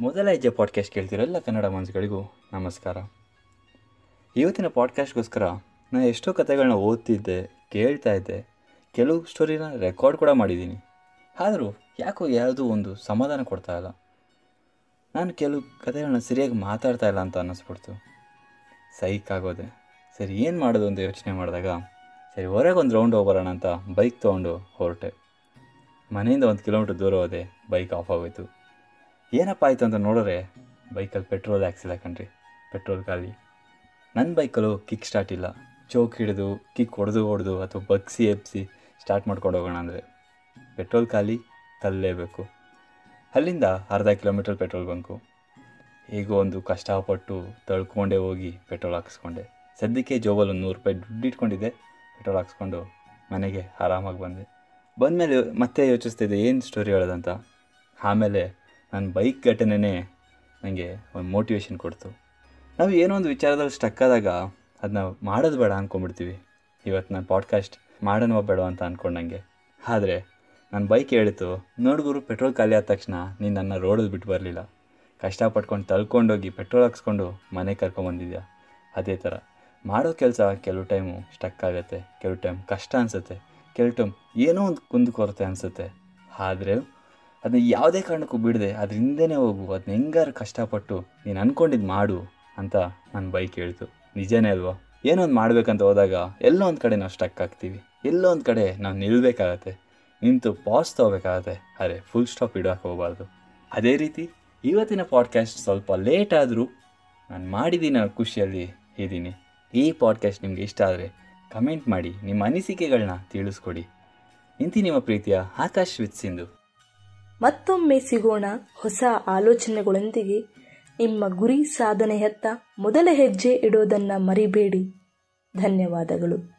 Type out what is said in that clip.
ಮೊದಲ ಹೆಜ್ಜೆ ಪಾಡ್ಕಾಸ್ಟ್ ಕೇಳ್ತಿರೋಲ್ಲ ಕನ್ನಡ ಮನಸ್ಸುಗಳಿಗೂ ನಮಸ್ಕಾರ. ಇವತ್ತಿನ ಪಾಡ್ಕಾಸ್ಟ್ಗೋಸ್ಕರ ನಾನು ಎಷ್ಟೋ ಕಥೆಗಳನ್ನ ಓದ್ತಿದ್ದೆ, ಕೇಳ್ತಾ ಇದ್ದೆ, ಕೆಲವು ಸ್ಟೋರಿನ ರೆಕಾರ್ಡ್ ಕೂಡ ಮಾಡಿದ್ದೀನಿ. ಆದರೂ ಯಾಕೋ ಯಾವುದೂ ಒಂದು ಸಮಾಧಾನ ಕೊಡ್ತಾ ಇಲ್ಲ. ನಾನು ಕೆಲವು ಕಥೆಗಳನ್ನ ಸರಿಯಾಗಿ ಮಾತಾಡ್ತಾ ಇಲ್ಲ ಅಂತ ಅನ್ನಿಸ್ಬಿಡ್ತು. ಸೈಕ್ ಆಗೋದೆ. ಸರಿ, ಏನು ಮಾಡೋದು ಅಂತ ಯೋಚನೆ ಮಾಡಿದಾಗ, ಸರಿ, ಹೊರಗೆ ಒಂದು ರೌಂಡ್ ಹೋಗ್ಬರೋಣ ಅಂತ ಬೈಕ್ ತೊಗೊಂಡು ಹೊರಟೆ. ಮನೆಯಿಂದ ಒಂದು ಕಿಲೋಮೀಟ್ರ್ ದೂರ ಹೋದೆ ಬೈಕ್ ಆಫ್ ಆಗೋಯ್ತು. ಏನಪ್ಪ ಆಯಿತು ಅಂತ ನೋಡಿದ್ರೆ ಬೈಕಲ್ಲಿ ಪೆಟ್ರೋಲ್ ಹಾಕ್ಸಿಲ್ಲ ಕಣ್ರಿ. ಪೆಟ್ರೋಲ್ ಖಾಲಿ. ನನ್ನ ಬೈಕಲ್ಲೂ ಕಿಕ್ ಸ್ಟಾರ್ಟ್ ಇಲ್ಲ. ಚೌಕ್ ಹಿಡಿದು ಕಿಕ್ ಹೊಡೆದು ಹೊಡೆದು ಅಥವಾ ಬಗ್ಸಿ, ಎಬ್ಸಿ ಸ್ಟಾರ್ಟ್ ಮಾಡ್ಕೊಂಡು ಹೋಗೋಣ ಅಂದರೆ. ಪೆಟ್ರೋಲ್ ಖಾಲಿ, ತಲ್ಲೇಬೇಕು. ಅಲ್ಲಿಂದ ಅರ್ಧ ಕಿಲೋಮೀಟರ್ ಪೆಟ್ರೋಲ್ ಬಂಕು. ಹೇಗೋ ಒಂದು ಕಷ್ಟಪಟ್ಟು ತಳ್ಕೊಂಡೇ ಹೋಗಿ ಪೆಟ್ರೋಲ್ ಹಾಕಿಸ್ಕೊಂಡೆ. ಸದ್ಯಕ್ಕೆ ಜೋಬಲ್ಲಿ ಒಂದು ನೂರು ರೂಪಾಯಿ ದುಡ್ಡು ಇಟ್ಕೊಂಡಿದ್ದೆ. ಪೆಟ್ರೋಲ್ ಹಾಕ್ಸ್ಕೊಂಡು ಮನೆಗೆ ಆರಾಮಾಗಿ ಬಂದೆ. ಬಂದಮೇಲೆ ಮತ್ತೆ ಯೋಚಿಸ್ತಿದ್ದೆ, ಏನು ಸ್ಟೋರಿ ಹೇಳೋದಂತ? ಆಮೇಲೆ ನನ್ನ ಬೈಕ್ ಘಟನೆನೇ ನನಗೆ ಒಂದು ಮೋಟಿವೇಶನ್ ಕೊಡ್ತು. ನಾವು ಏನೋ ಒಂದು ವಿಚಾರದಲ್ಲಿ ಸ್ಟಕ್ ಆದಾಗ ಅದನ್ನ ಮಾಡೋದು ಬೇಡ ಅಂದ್ಕೊಂಡ್ಬಿಡ್ತೀವಿ ಇವತ್ತು ನಾನು ಪಾಡ್ಕಾಸ್ಟ್ ಮಾಡೋಣ ಬೇಡ ಅಂತ ಅಂದ್ಕೊಂಡಂಗೆ ಆದರೆ ನನ್ನ ಬೈಕ್ ಹೇಳಿತು ನೋಡ್ಗುರು ಪೆಟ್ರೋಲ್ ಖಾಲಿ ಆದ ತಕ್ಷಣ ನೀನು ನನ್ನ ರೋಡಲ್ಲಿ ಬಿಟ್ಟು ಬರಲಿಲ್ಲ. ಕಷ್ಟಪಟ್ಕೊಂಡು ತಳ್ಕೊಂಡೋಗಿ ಪೆಟ್ರೋಲ್ ಹಾಕ್ಸ್ಕೊಂಡು ಮನೆಗೆ ಕರ್ಕೊಂಬಂದಿದ್ಯಾ ಅದೇ ಥರ ಮಾಡೋ ಕೆಲಸ ಕೆಲವು ಟೈಮು ಸ್ಟಕ್ ಆಗುತ್ತೆ, ಕೆಲವು ಟೈಮ್ ಕಷ್ಟ ಅನಿಸುತ್ತೆ, ಕೆಲವು ಟೈಮ್ ಏನೋ ಒಂದು ಕುಂದು ಕೊರತೆ ಅನಿಸುತ್ತೆ. ಆದರೆ ಅದನ್ನ ಯಾವುದೇ ಕಾರಣಕ್ಕೂ ಬಿಡದೆ ಅದ್ರ ಹಿಂದೆನೇ ಹೋಗು ಅದನ್ನ ಹೆಂಗಾರು ಕಷ್ಟಪಟ್ಟು ನೀನು ಅಂದ್ಕೊಂಡಿದ್ದು ಮಾಡು ಅಂತ ನನ್ನ ಬೈಕ್ ಹೇಳ್ತು. ನಿಜನೇ ಅಲ್ವಾ? ಏನೋ ಒಂದು ಮಾಡಬೇಕಂತ ಹೋದಾಗ ಎಲ್ಲೋ ಒಂದು ಕಡೆ ನಾವು ಸ್ಟಕ್ ಆಗ್ತೀವಿ. ಎಲ್ಲೋ ಒಂದು ಕಡೆ ನಾವು ನಿಲ್ಲಬೇಕಾಗತ್ತೆ ನಿಂತು ಪಾಸ್ ತೊಗೋಬೇಕಾಗತ್ತೆ. ಅರೆ ಫುಲ್ ಸ್ಟಾಪ್ ಇಡೋಕೆ ಹೋಗಬಾರ್ದು. ಅದೇ ರೀತಿ ಇವತ್ತಿನ ಪಾಡ್ಕಾಸ್ಟ್ ಸ್ವಲ್ಪ ಲೇಟ್ ಆದರೂ ನಾನು ಮಾಡಿದ್ದೀನಿ ಅನ್ನೋ ಖುಷಿಯಲ್ಲಿ ಇದ್ದೀನಿ. ಈ ಪಾಡ್ಕಾಸ್ಟ್ ನಿಮಗೆ ಇಷ್ಟ ಆದರೆ ಕಮೆಂಟ್ ಮಾಡಿ, ನಿಮ್ಮ ಅನಿಸಿಕೆಗಳನ್ನ ತಿಳಿಸ್ಕೊಡಿ. ಇಂತಿ ನಿಮ್ಮ ಪ್ರೀತಿಯ ಆಕಾಶ್ ವಿತ್ ಸಿಂಧು. ಮತ್ತೊಮ್ಮೆ ಸಿಗೋಣ ಹೊಸ ಆಲೋಚನೆಗಳೊಂದಿಗೆ. ನಿಮ್ಮ ಗುರಿ ಸಾಧನೆಯತ್ತ ಮೊದಲ ಹೆಜ್ಜೆ ಇಡೋದನ್ನ ಮರಿಬೇಡಿ. ಧನ್ಯವಾದಗಳು.